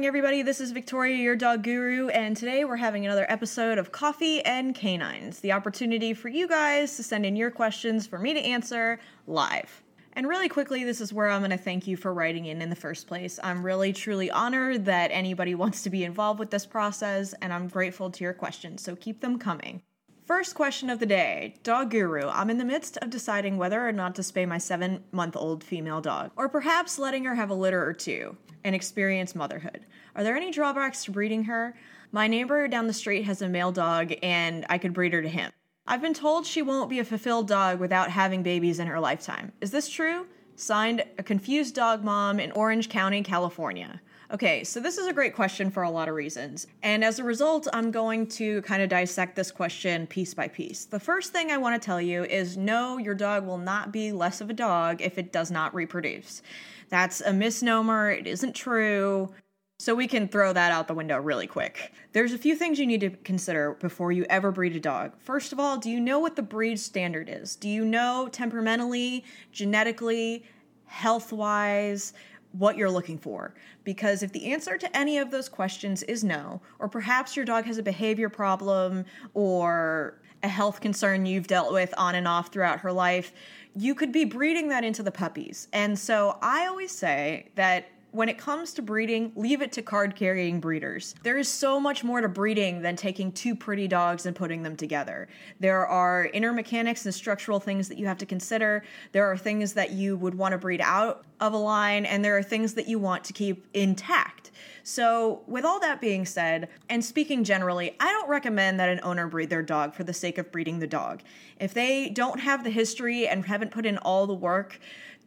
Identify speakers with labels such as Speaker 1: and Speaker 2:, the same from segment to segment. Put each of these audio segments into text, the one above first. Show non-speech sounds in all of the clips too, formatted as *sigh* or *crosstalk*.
Speaker 1: Morning, everybody. This is Victoria, your dog guru, and today we're having another episode of Coffee and Canines, the opportunity for you guys to send in your questions for me to answer live. And really quickly, this is where I'm going to thank you for writing in in the first place. I'm really, truly honored that anybody wants to be involved with this process, and I'm grateful to your questions, so keep them coming. First question of the day Dog Guru. I'm in the midst of deciding whether or not to spay my seven month old female dog, or perhaps letting her have a litter or two and experience motherhood. Are there any drawbacks to breeding her? My neighbor down the street has a male dog, and I could breed her to him. I've been told she won't be a fulfilled dog without having babies in her lifetime. Is this true? Signed, a confused dog mom in Orange County, California. Okay, so this is a great question for a lot of reasons. And as a result, I'm going to kind of dissect this question piece by piece. The first thing I want to tell you is no, your dog will not be less of a dog if it does not reproduce. That's a misnomer, it isn't true. So we can throw that out the window really quick. There's a few things you need to consider before you ever breed a dog. First of all, do you know what the breed standard is? Do you know temperamentally, genetically, health wise, what you're looking for. Because if the answer to any of those questions is no, or perhaps your dog has a behavior problem or a health concern you've dealt with on and off throughout her life, you could be breeding that into the puppies. And so I always say that when it comes to breeding, leave it to card carrying breeders. There is so much more to breeding than taking two pretty dogs and putting them together. There are inner mechanics and structural things that you have to consider. There are things that you would want to breed out of a line, and there are things that you want to keep intact. So, with all that being said, and speaking generally, I don't recommend that an owner breed their dog for the sake of breeding the dog. If they don't have the history and haven't put in all the work,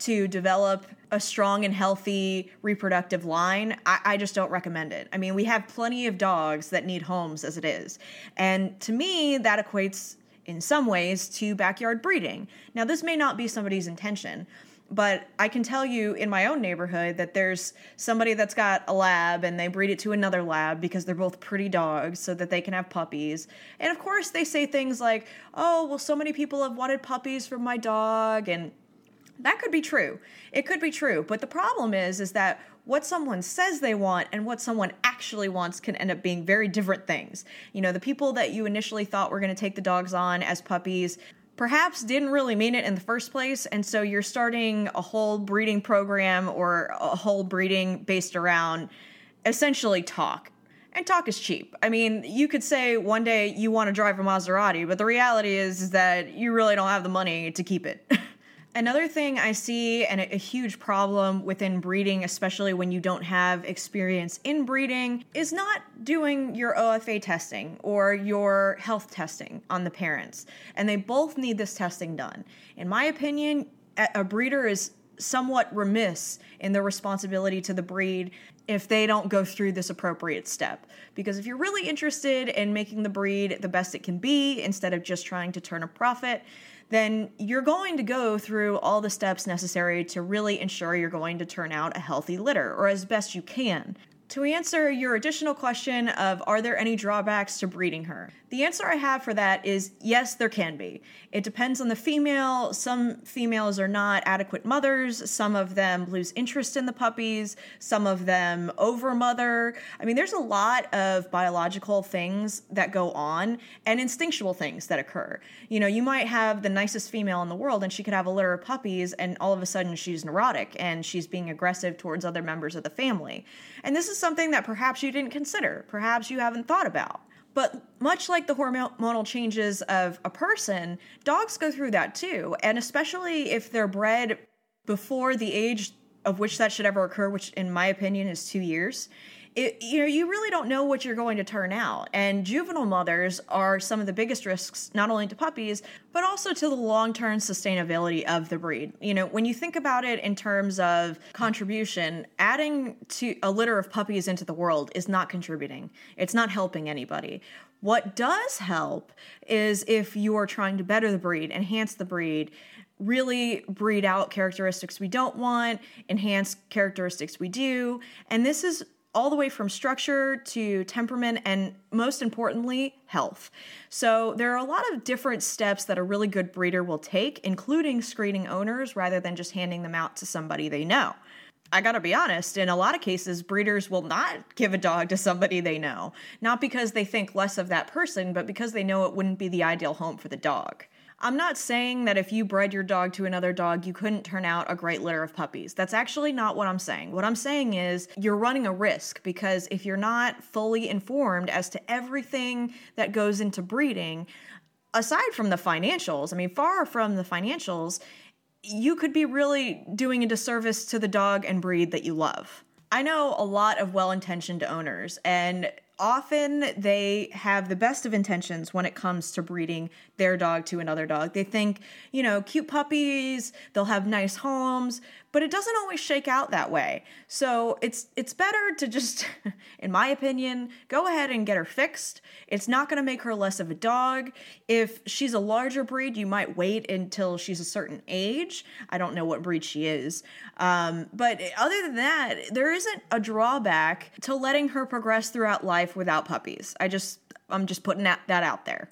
Speaker 1: to develop a strong and healthy reproductive line, I, I, just don't recommend it. I mean, we have plenty of dogs that need homes as it is. And to me, that equates in some ways to backyard breeding. Now, this may not be somebody's intention. But I can tell you in my own neighborhood that there's somebody that's got a lab and they breed it to another lab because they're both pretty dogs so that they can have puppies. And of course, they say things like, oh, well, so many people have wanted puppies from my dog. And that could be true. It could be true, but the problem is is that what someone says they want and what someone actually wants can end up being very different things. You know, the people that you initially thought were going to take the dogs on as puppies perhaps didn't really mean it in the first place and so you're starting a whole breeding program or a whole breeding based around essentially talk and talk is cheap. I mean, you could say one day you want to drive a Maserati, but the reality is, is that you really don't have the money to keep it. *laughs* Another thing I see, and a, huge problem within breeding, especially when you don't have experience in breeding, is not doing your OFA testing or your health testing on the parents. And they both need this testing done. In my opinion, a breeder is somewhat remiss in their responsibility to the breed if they don't go through this appropriate step. Because if you're really interested in making the breed the best it can be instead of just trying to turn a profit, then you're going to go through all the steps necessary to really ensure you're going to turn out a healthy litter, or as best you can. To answer your additional question of are there any drawbacks to breeding her? The answer I have for that is yes, there can be. It depends on the female. Some females are not adequate mothers. Some of them lose interest in the puppies. Some of them overmother. I mean, there's a lot of biological things that go on and instinctual things that occur. You know, you might have the nicest female in the world and she could have a litter of puppies and all of a sudden she's neurotic and she's being aggressive towards other members of the family. And this is something that perhaps you didn't consider, perhaps you haven't thought about. But much like the hormonal changes of a person, dogs go through that too. And especially if they're bred before the age of which that should ever occur, which in my opinion is two years, it, you know, you really don't know what you're going to turn out. And juvenile mothers are some of the biggest risks, not only to puppies, but also to the long term sustainability of the breed. You know, when you think about it in terms of contribution, adding to a litter of puppies into the world is not contributing, it's not helping anybody. What does help is if you are trying to better the breed, enhance the breed, really breed out characteristics we don't want, enhance characteristics we do. And this is all the way from structure to temperament and most importantly, health. So, there are a lot of different steps that a really good breeder will take, including screening owners rather than just handing them out to somebody they know. I gotta be honest, in a lot of cases, breeders will not give a dog to somebody they know. Not because they think less of that person, but because they know it wouldn't be the ideal home for the dog. I'm not saying that if you bred your dog to another dog, you couldn't turn out a great litter of puppies. That's actually not what I'm saying. What I'm saying is you're running a risk because if you're not fully informed as to everything that goes into breeding, aside from the financials, I mean, far from the financials, you could be really doing a disservice to the dog and breed that you love. I know a lot of well intentioned owners, and often they have the best of intentions when it comes to breeding their dog to another dog. They think, you know, cute puppies, they'll have nice homes, but it doesn't always shake out that way. So it's it's better to just *laughs* in my opinion, go ahead and get her fixed. It's not going to make her less of a dog. If she's a larger breed, you might wait until she's a certain age. I don't know what breed she is. Um, but other than that, there isn't a drawback to letting her progress throughout life without puppies. I just I'm just putting that, that out there.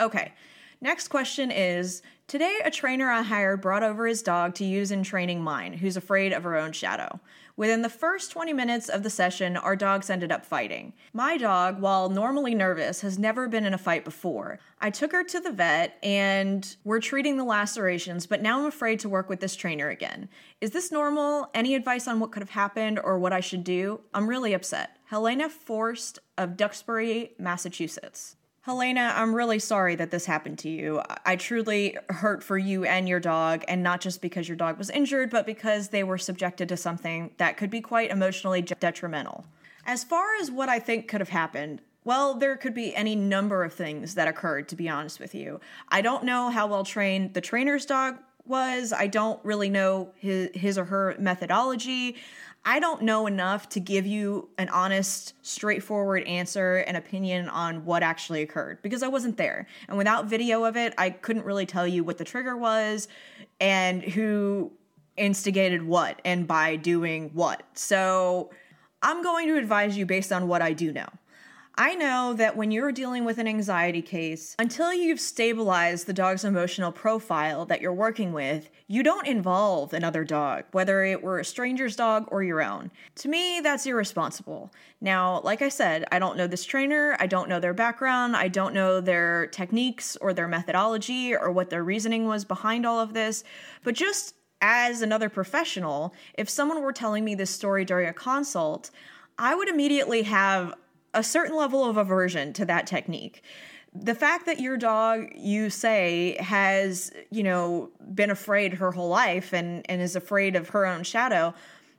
Speaker 1: Okay. Next question is Today, a trainer I hired brought over his dog to use in training mine, who's afraid of her own shadow. Within the first 20 minutes of the session, our dogs ended up fighting. My dog, while normally nervous, has never been in a fight before. I took her to the vet and we're treating the lacerations, but now I'm afraid to work with this trainer again. Is this normal? Any advice on what could have happened or what I should do? I'm really upset. Helena Forst of Duxbury, Massachusetts. Helena, I'm really sorry that this happened to you. I truly hurt for you and your dog, and not just because your dog was injured, but because they were subjected to something that could be quite emotionally detrimental. As far as what I think could have happened, well, there could be any number of things that occurred, to be honest with you. I don't know how well trained the trainer's dog was. I don't really know his, his or her methodology. I don't know enough to give you an honest, straightforward answer and opinion on what actually occurred because I wasn't there. And without video of it, I couldn't really tell you what the trigger was and who instigated what and by doing what. So I'm going to advise you based on what I do know. I know that when you're dealing with an anxiety case, until you've stabilized the dog's emotional profile that you're working with, you don't involve another dog, whether it were a stranger's dog or your own. To me, that's irresponsible. Now, like I said, I don't know this trainer, I don't know their background, I don't know their techniques or their methodology or what their reasoning was behind all of this, but just as another professional, if someone were telling me this story during a consult, I would immediately have a certain level of aversion to that technique. The fact that your dog, you say, has, you know, been afraid her whole life and, and is afraid of her own shadow,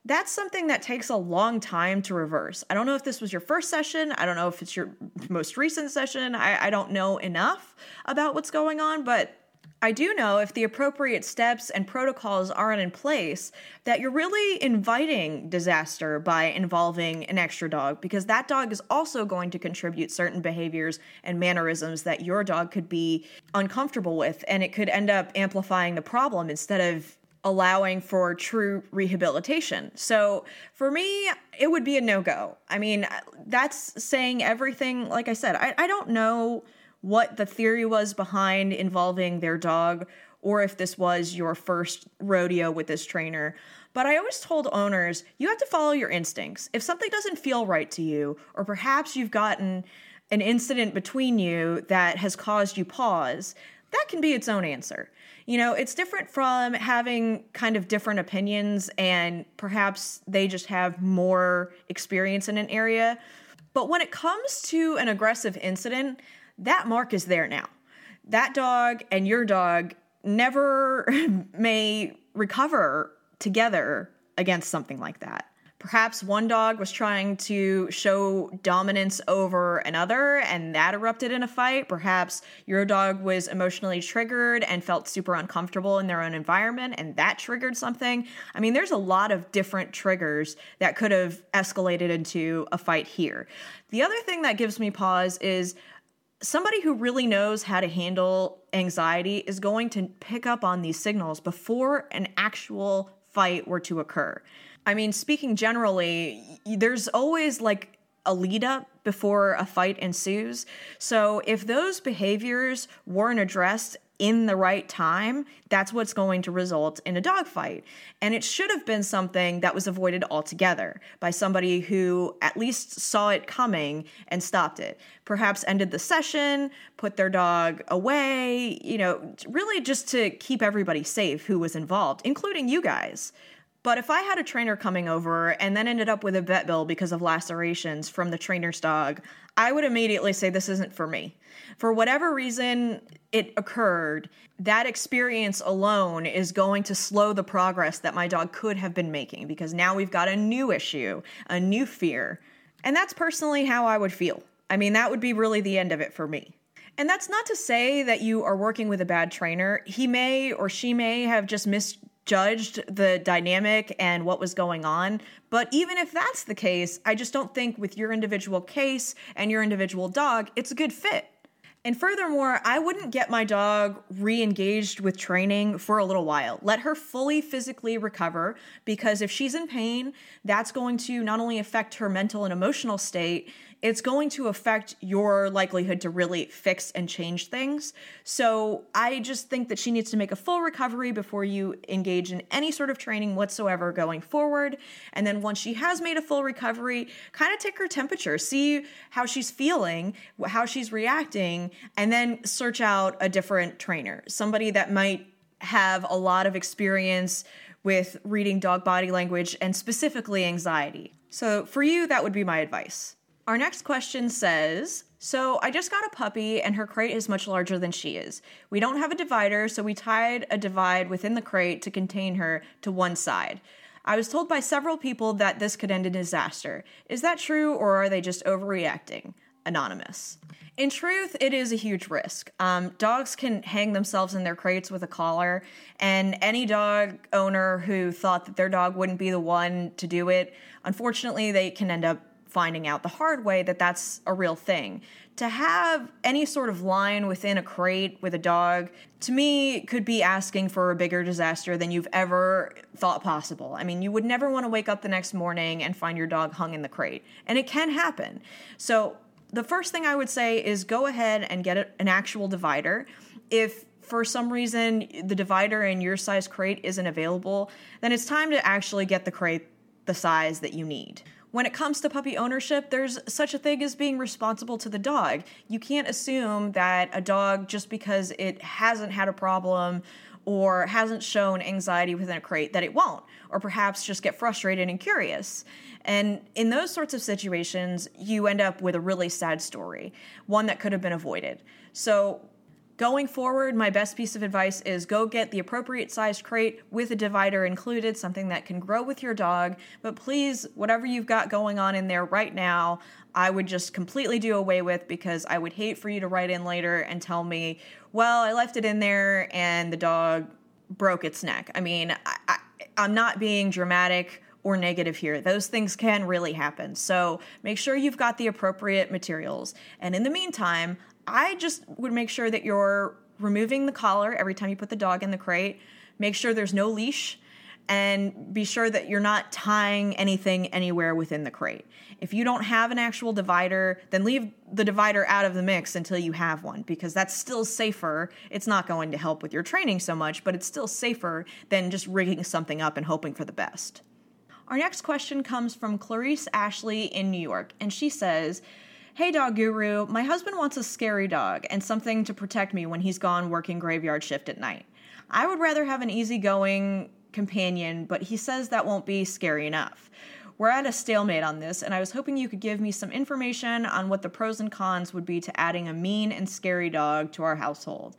Speaker 1: that's something that takes a long time to reverse. I don't know if this was your first session. I don't know if it's your most recent session. I, I don't know enough about what's going on, but I do know if the appropriate steps and protocols aren't in place, that you're really inviting disaster by involving an extra dog because that dog is also going to contribute certain behaviors and mannerisms that your dog could be uncomfortable with, and it could end up amplifying the problem instead of allowing for true rehabilitation. So for me, it would be a no go. I mean, that's saying everything. Like I said, I, I don't know what the theory was behind involving their dog or if this was your first rodeo with this trainer. But I always told owners, you have to follow your instincts. If something doesn't feel right to you, or perhaps you've gotten an incident between you that has caused you pause, that can be its own answer. You know, it's different from having kind of different opinions and perhaps they just have more experience in an area. But when it comes to an aggressive incident, that mark is there now. That dog and your dog never *laughs* may recover together against something like that. Perhaps one dog was trying to show dominance over another and that erupted in a fight. Perhaps your dog was emotionally triggered and felt super uncomfortable in their own environment and that triggered something. I mean, there's a lot of different triggers that could have escalated into a fight here. The other thing that gives me pause is somebody who really knows how to handle anxiety is going to pick up on these signals before an actual fight were to occur. I mean, speaking generally, there's always like a lead up before a fight ensues. So if those behaviors weren't addressed in the right time, that's what's going to result in a dogfight. And it should have been something that was avoided altogether by somebody who at least saw it coming and stopped it. Perhaps ended the session, put their dog away, you know, really just to keep everybody safe who was involved, including you guys. But if I had a trainer coming over and then ended up with a vet bill because of lacerations from the trainer's dog, I would immediately say this isn't for me. For whatever reason it occurred, that experience alone is going to slow the progress that my dog could have been making because now we've got a new issue, a new fear. And that's personally how I would feel. I mean, that would be really the end of it for me. And that's not to say that you are working with a bad trainer. He may or she may have just misjudged the dynamic and what was going on. But even if that's the case, I just don't think with your individual case and your individual dog, it's a good fit. And furthermore, I wouldn't get my dog re engaged with training for a little while. Let her fully physically recover because if she's in pain, that's going to not only affect her mental and emotional state, it's going to affect your likelihood to really fix and change things. So I just think that she needs to make a full recovery before you engage in any sort of training whatsoever going forward. And then once she has made a full recovery, kind of take her temperature, see how she's feeling, how she's reacting, and then search out a different trainer, somebody that might have a lot of experience with reading dog body language and specifically anxiety. So, for you, that would be my advice. Our next question says So I just got a puppy and her crate is much larger than she is. We don't have a divider, so we tied a divide within the crate to contain her to one side. I was told by several people that this could end in disaster. Is that true or are they just overreacting? Anonymous. In truth, it is a huge risk. Um, dogs can hang themselves in their crates with a collar, and any dog owner who thought that their dog wouldn't be the one to do it, unfortunately, they can end up finding out the hard way that that's a real thing. To have any sort of line within a crate with a dog, to me, could be asking for a bigger disaster than you've ever thought possible. I mean, you would never want to wake up the next morning and find your dog hung in the crate, and it can happen. So, the first thing I would say is go ahead and get an actual divider. If for some reason the divider in your size crate isn't available, then it's time to actually get the crate the size that you need when it comes to puppy ownership, there's such a thing as being responsible to the dog. You can't assume that a dog, just because it hasn't had a problem or hasn't shown anxiety within a crate, that it won't, or perhaps just get frustrated and curious. And in those sorts of situations, you end up with a really sad story, one that could have been avoided. So, Going forward, my best piece of advice is go get the appropriate sized crate with a divider included, something that can grow with your dog. But please, whatever you've got going on in there right now, I would just completely do away with because I would hate for you to write in later and tell me, well, I left it in there and the dog broke its neck. I mean, I, I, I'm not being dramatic or negative here. Those things can really happen. So make sure you've got the appropriate materials. And in the meantime, I just would make sure that you're removing the collar every time you put the dog in the crate. Make sure there's no leash and be sure that you're not tying anything anywhere within the crate. If you don't have an actual divider, then leave the divider out of the mix until you have one because that's still safer. It's not going to help with your training so much, but it's still safer than just rigging something up and hoping for the best. Our next question comes from Clarice Ashley in New York, and she says, Hey, dog guru, my husband wants a scary dog and something to protect me when he's gone working graveyard shift at night. I would rather have an easygoing companion, but he says that won't be scary enough. We're at a stalemate on this, and I was hoping you could give me some information on what the pros and cons would be to adding a mean and scary dog to our household.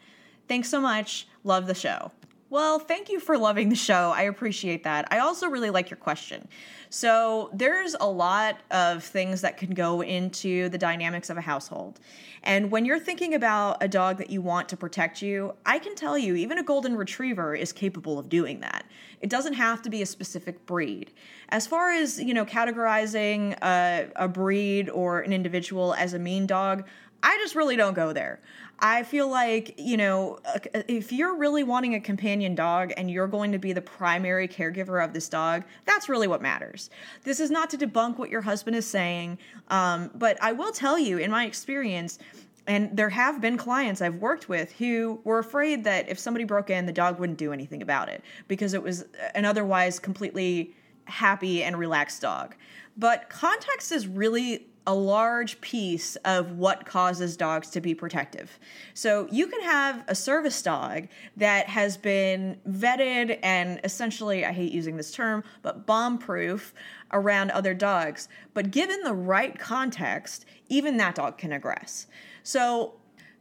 Speaker 1: Thanks so much. Love the show. Well, thank you for loving the show. I appreciate that. I also really like your question. So, there's a lot of things that can go into the dynamics of a household. And when you're thinking about a dog that you want to protect you, I can tell you, even a golden retriever is capable of doing that. It doesn't have to be a specific breed. As far as, you know, categorizing a, a breed or an individual as a mean dog, I just really don't go there. I feel like, you know, if you're really wanting a companion dog and you're going to be the primary caregiver of this dog, that's really what matters. This is not to debunk what your husband is saying, um, but I will tell you, in my experience, And there have been clients I've worked with who were afraid that if somebody broke in, the dog wouldn't do anything about it because it was an otherwise completely happy and relaxed dog. But context is really a large piece of what causes dogs to be protective. So you can have a service dog that has been vetted and essentially, I hate using this term, but bomb proof around other dogs. But given the right context, even that dog can aggress. So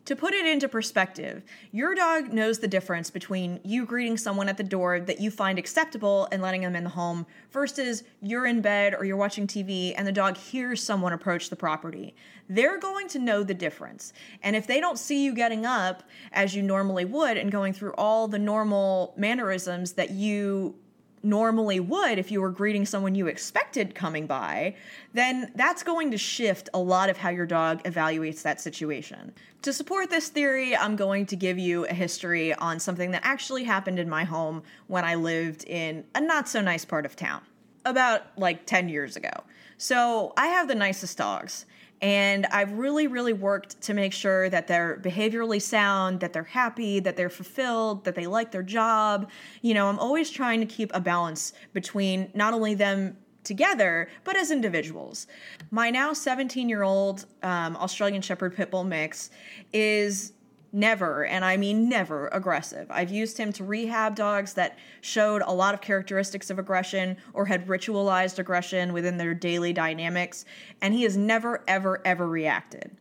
Speaker 1: to put it into perspective, your dog knows the difference between you greeting someone at the door that you find acceptable and letting them in the home versus you're in bed or you're watching TV and the dog hears someone approach the property. They're going to know the difference. And if they don't see you getting up as you normally would and going through all the normal mannerisms that you normally would if you were greeting someone you expected coming by, then that's going to shift a lot of how your dog evaluates that situation. To support this theory, I'm going to give you a history on something that actually happened in my home when I lived in a not so nice part of town, about like 10 years ago. So I have the nicest dogs. And I've really, really worked to make sure that they're behaviorally sound, that they're happy, that they're fulfilled, that they like their job. You know, I'm always trying to keep a balance between not only them together, but as individuals. My now 17 year old um, Australian Shepherd Pit Bull mix is never, and I mean never, aggressive. I've used him to rehab dogs that showed a lot of characteristics of aggression or had ritualized aggression within their daily dynamics, and he has never, ever, ever reacted.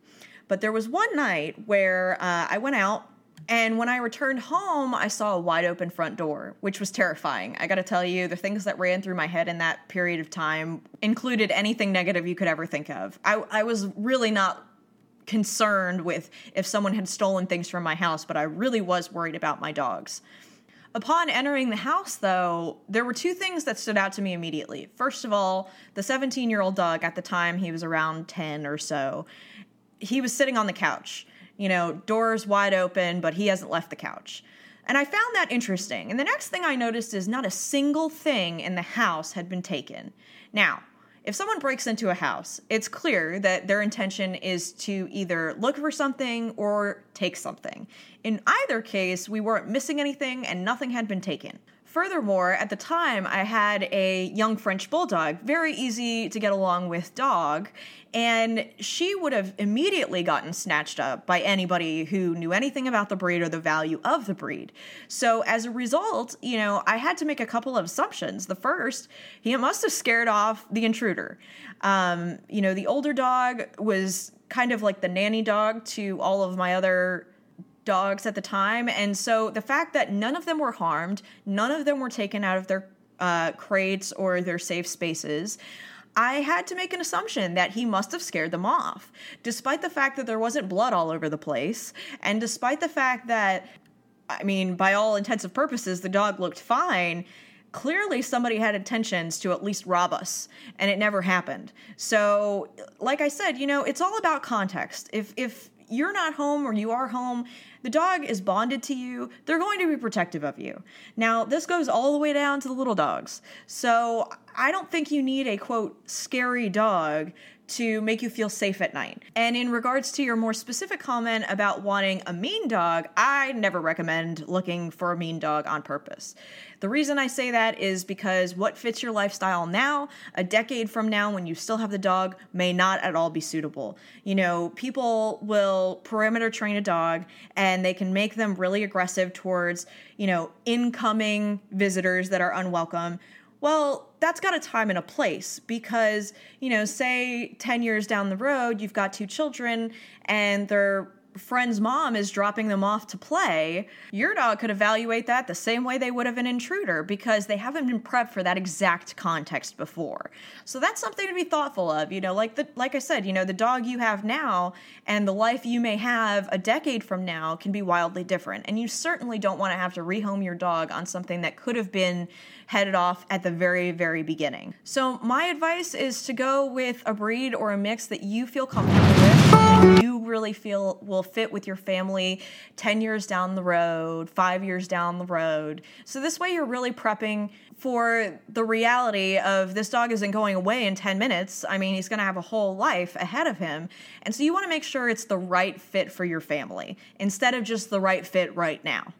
Speaker 1: But there was one night where uh, I went out. And when I returned home, I saw a wide open front door, which was terrifying. I gotta tell you, the things that ran through my head in that period of time included anything negative you could ever think of. I, I was really not concerned with if someone had stolen things from my house, but I really was worried about my dogs. Upon entering the house, though, there were two things that stood out to me immediately. First of all, the 17 year old dog, at the time he was around 10 or so, he was sitting on the couch. You know, doors wide open, but he hasn't left the couch. And I found that interesting. And the next thing I noticed is not a single thing in the house had been taken. Now, if someone breaks into a house, it's clear that their intention is to either look for something or take something. In either case, we weren't missing anything and nothing had been taken. Furthermore, at the time, I had a young French bulldog, very easy to get along with dog, and she would have immediately gotten snatched up by anybody who knew anything about the breed or the value of the breed. So, as a result, you know, I had to make a couple of assumptions. The first, he must have scared off the intruder. Um, you know, the older dog was kind of like the nanny dog to all of my other dogs at the time. And so the fact that none of them were harmed, none of them were taken out of their uh, crates or their safe spaces. I had to make an assumption that he must have scared them off, despite the fact that there wasn't blood all over the place, and despite the fact that, I mean, by all intensive purposes, the dog looked fine clearly somebody had intentions to at least rob us and it never happened so like i said you know it's all about context if if you're not home or you are home, the dog is bonded to you. They're going to be protective of you. Now, this goes all the way down to the little dogs. So I don't think you need a quote, scary dog to make you feel safe at night. And in regards to your more specific comment about wanting a mean dog, I never recommend looking for a mean dog on purpose. The reason I say that is because what fits your lifestyle now, a decade from now, when you still have the dog, may not at all be suitable. You know, people will perimeter train a dog and they can make them really aggressive towards, you know, incoming visitors that are unwelcome well, that's got a time and a place because, you know, say 10 years down the road, you've got two children and their friend's mom is dropping them off to play, your dog could evaluate that the same way they would have an intruder because they haven't been prepped for that exact context before. So that's something to be thoughtful of. You know, like the like I said, you know, the dog you have now and the life you may have a decade from now can be wildly different. And you certainly don't want to have to rehome your dog on something that could have been headed off at the very, very beginning. So my advice is to go with a breed or a mix that you feel comfortable with dog you really feel will fit with your family 10 years down the road, five years down the road. So this way you're really prepping for the reality of this dog isn't going away in 10 minutes. I mean, he's going to have a whole life ahead of him. And so you want to make sure it's the right fit for your family instead of just the right fit right now.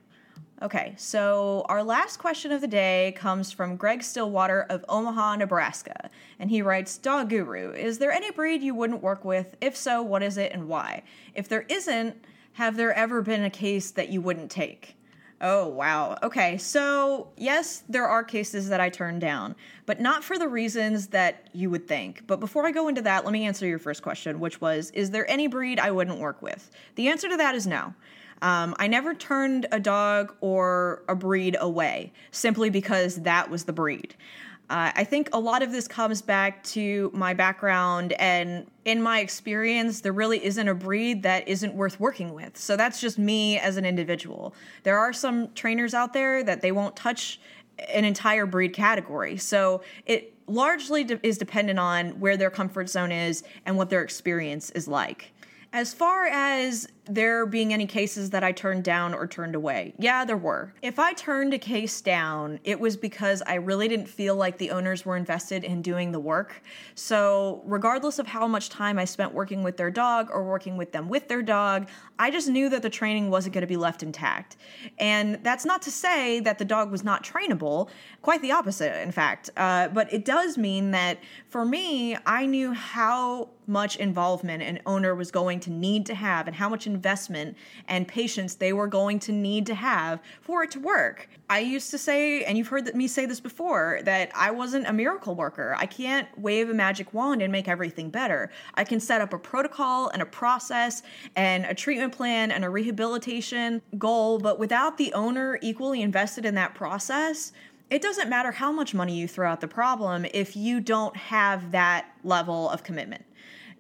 Speaker 1: Okay, so our last question of the day comes from Greg Stillwater of Omaha, Nebraska. And he writes Dog Guru, is there any breed you wouldn't work with? If so, what is it and why? If there isn't, have there ever been a case that you wouldn't take? Oh, wow. Okay, so yes, there are cases that I turn down, but not for the reasons that you would think. But before I go into that, let me answer your first question, which was Is there any breed I wouldn't work with? The answer to that is no. Um, I never turned a dog or a breed away simply because that was the breed. Uh, I think a lot of this comes back to my background and in my experience, there really isn't a breed that isn't worth working with. So that's just me as an individual. There are some trainers out there that they won't touch an entire breed category. So it largely de- is dependent on where their comfort zone is and what their experience is like. As far as there being any cases that I turned down or turned away, yeah, there were. If I turned a case down, it was because I really didn't feel like the owners were invested in doing the work. So, regardless of how much time I spent working with their dog or working with them with their dog, I just knew that the training wasn't going to be left intact. And that's not to say that the dog was not trainable, quite the opposite, in fact. Uh, but it does mean that for me, I knew how much involvement an owner was going to need to have and how much investment and patience they were going to need to have for it to work. I used to say, and you've heard me say this before, that I wasn't a miracle worker. I can't wave a magic wand and make everything better. I can set up a protocol and a process and a treatment plan and a rehabilitation goal, but without the owner equally invested in that process, it doesn't matter how much money you throw at the problem if you don't have that level of commitment.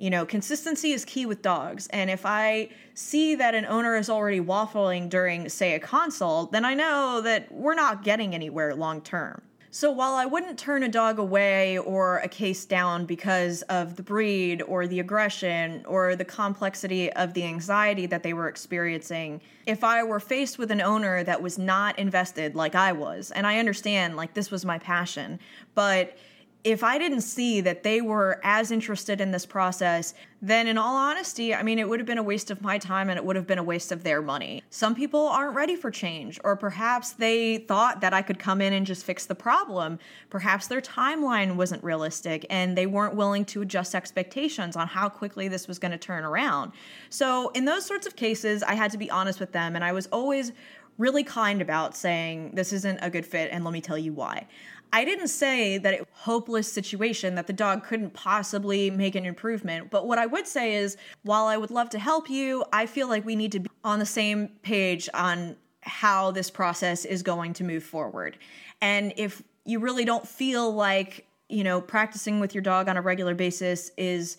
Speaker 1: You know, consistency is key with dogs. And if I see that an owner is already waffling during, say, a consult, then I know that we're not getting anywhere long term. So while I wouldn't turn a dog away or a case down because of the breed or the aggression or the complexity of the anxiety that they were experiencing, if I were faced with an owner that was not invested like I was, and I understand like this was my passion, but if I didn't see that they were as interested in this process, then in all honesty, I mean, it would have been a waste of my time and it would have been a waste of their money. Some people aren't ready for change, or perhaps they thought that I could come in and just fix the problem. Perhaps their timeline wasn't realistic and they weren't willing to adjust expectations on how quickly this was going to turn around. So, in those sorts of cases, I had to be honest with them and I was always really kind about saying, This isn't a good fit, and let me tell you why. I didn't say that it hopeless situation that the dog couldn't possibly make an improvement, but what I would say is while I would love to help you, I feel like we need to be on the same page on how this process is going to move forward. And if you really don't feel like, you know, practicing with your dog on a regular basis is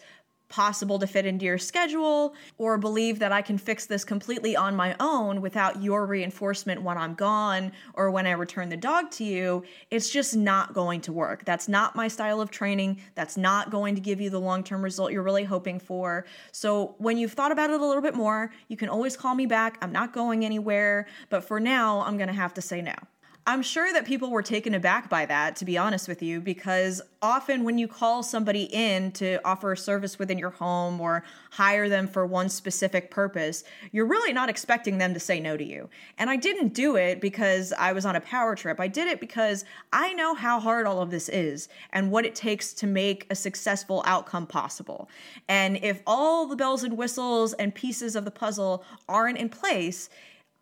Speaker 1: possible to fit into your schedule or believe that I can fix this completely on my own without your reinforcement when I'm gone or when I return the dog to you, it's just not going to work. That's not my style of training. That's not going to give you the long term result you're really hoping for. So, when you've thought about it a little bit more, you can always call me back. I'm not going anywhere, but for now, I'm going to have to say no. I'm sure that people were taken aback by that, to be honest with you, because often when you call somebody in to offer a service within your home or hire them for one specific purpose, you're really not expecting them to say no to you. And I didn't do it because I was on a power trip. I did it because I know how hard all of this is and what it takes to make a successful outcome possible. And if all the bells and whistles and pieces of the puzzle aren't in place,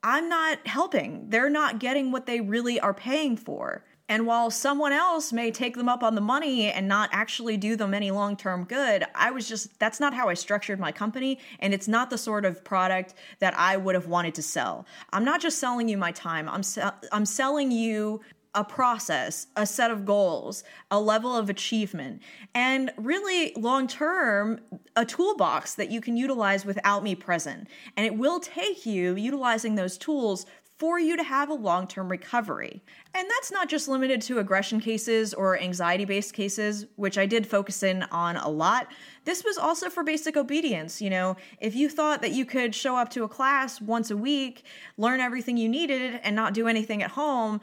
Speaker 1: I'm not helping. They're not getting what they really are paying for. And while someone else may take them up on the money and not actually do them any long term good, I was just, that's not how I structured my company. And it's not the sort of product that I would have wanted to sell. I'm not just selling you my time, I'm, se- I'm selling you a process, a set of goals, a level of achievement, and really long term, a toolbox that you can utilize without me present. And it will take you utilizing those tools for you to have a long term recovery. And that's not just limited to aggression cases or anxiety based cases, which I did focus in on a lot. This was also for basic obedience. You know, if you thought that you could show up to a class once a week, learn everything you needed, and not do anything at home,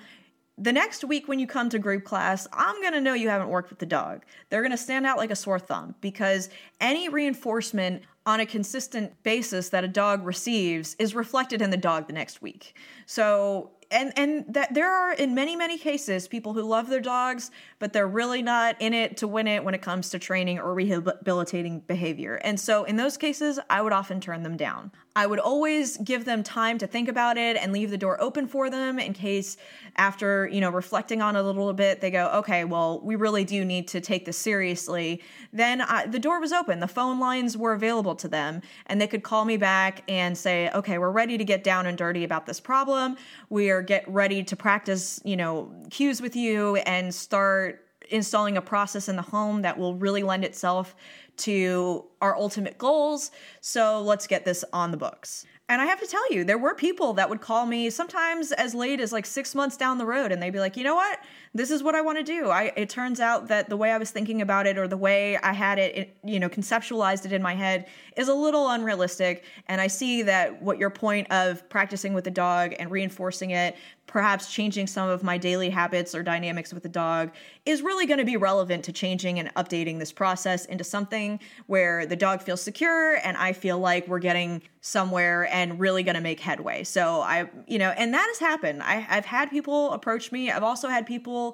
Speaker 1: the next week when you come to group class, I'm going to know you haven't worked with the dog. They're going to stand out like a sore thumb because any reinforcement on a consistent basis that a dog receives is reflected in the dog the next week. So and and that there are in many many cases people who love their dogs but they're really not in it to win it when it comes to training or rehabilitating behavior and so in those cases i would often turn them down i would always give them time to think about it and leave the door open for them in case after you know reflecting on it a little bit they go okay well we really do need to take this seriously. Then I, the door was open. The phone lines were available to them and they could call me back and say okay we're ready to get down and dirty about this problem. We are get ready to practice you know cues with you and start installing a process in the home that will really lend itself to our ultimate goals so let's get this on the books and I have to tell you, there were people that would call me sometimes as late as like six months down the road, and they'd be like, you know what? This is what I want to do. I, it turns out that the way I was thinking about it or the way I had it, it, you know, conceptualized it in my head is a little unrealistic. And I see that what your point of practicing with the dog and reinforcing it perhaps changing some of my daily habits or dynamics with the dog is really going to be relevant to changing and updating this process into something where the dog feels secure and I feel like we're getting somewhere and really going to make headway. So I, you know, and that has happened. I, I've had people approach me. I've also had people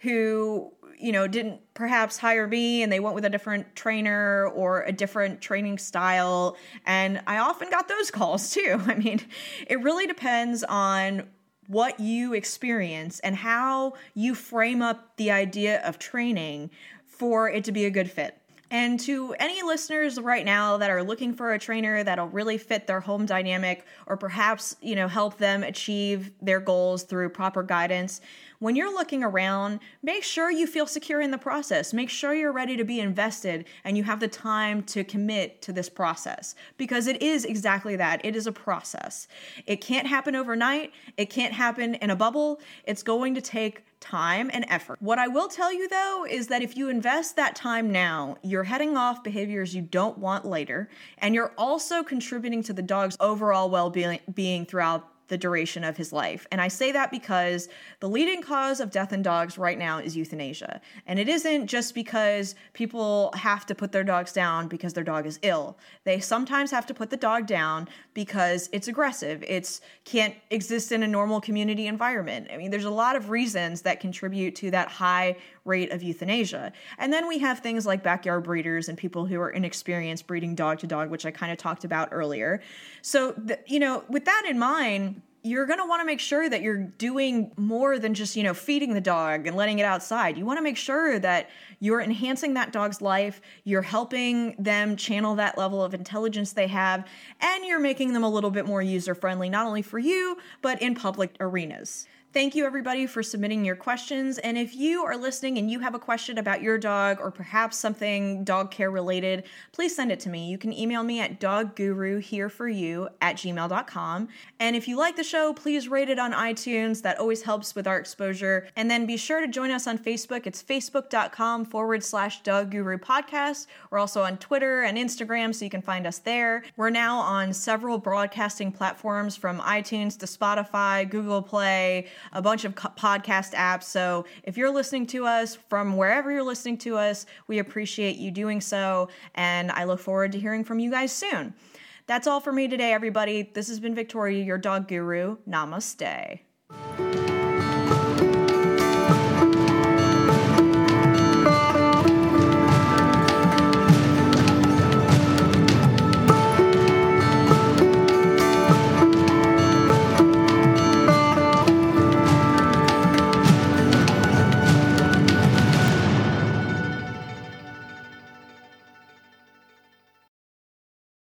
Speaker 1: who you know didn't perhaps hire me and they went with a different trainer or a different training style and i often got those *laughs* calls too i mean it really depends on what you experience and how you frame up the idea of training for it to be a good fit. And to any listeners right now that are looking for a trainer that'll really fit their home dynamic or perhaps, you know, help them achieve their goals through proper guidance, when you're looking around, make sure you feel secure in the process. Make sure you're ready to be invested and you have the time to commit to this process because it is exactly that. It is a process. It can't happen overnight, it can't happen in a bubble. It's going to take time and effort. What I will tell you though is that if you invest that time now, you're heading off behaviors you don't want later, and you're also contributing to the dog's overall well being throughout the duration of his life. And I say that because the leading cause of death in dogs right now is euthanasia. And it isn't just because people have to put their dogs down because their dog is ill. They sometimes have to put the dog down because it's aggressive. It's can't exist in a normal community environment. I mean, there's a lot of reasons that contribute to that high rate of euthanasia. And then we have things like backyard breeders and people who are inexperienced breeding dog to dog, which I kind of talked about earlier. So, the, you know, with that in mind, you're going to want to make sure that you're doing more than just, you know, feeding the dog and letting it outside. You want to make sure that you're enhancing that dog's life, you're helping them channel that level of intelligence they have, and you're making them a little bit more user friendly, not only for you, but in public arenas. Thank you, everybody, for submitting your questions. And if you are listening and you have a question about your dog or perhaps something dog care related, please send it to me. You can email me at dogguruhereforyou at gmail.com. And if you like the show, please rate it on iTunes. That always helps with our exposure. And then be sure to join us on Facebook. It's facebook.com forward slash podcast. We're also on Twitter and Instagram, so you can find us there. We're now on several broadcasting platforms from iTunes to Spotify, Google Play a bunch of podcast apps. So if you're listening to us from wherever you're listening to us, we appreciate you doing so. And I look forward to hearing from you guys soon. That's all for me today, everybody. This has been Victoria, your dog guru. Namaste.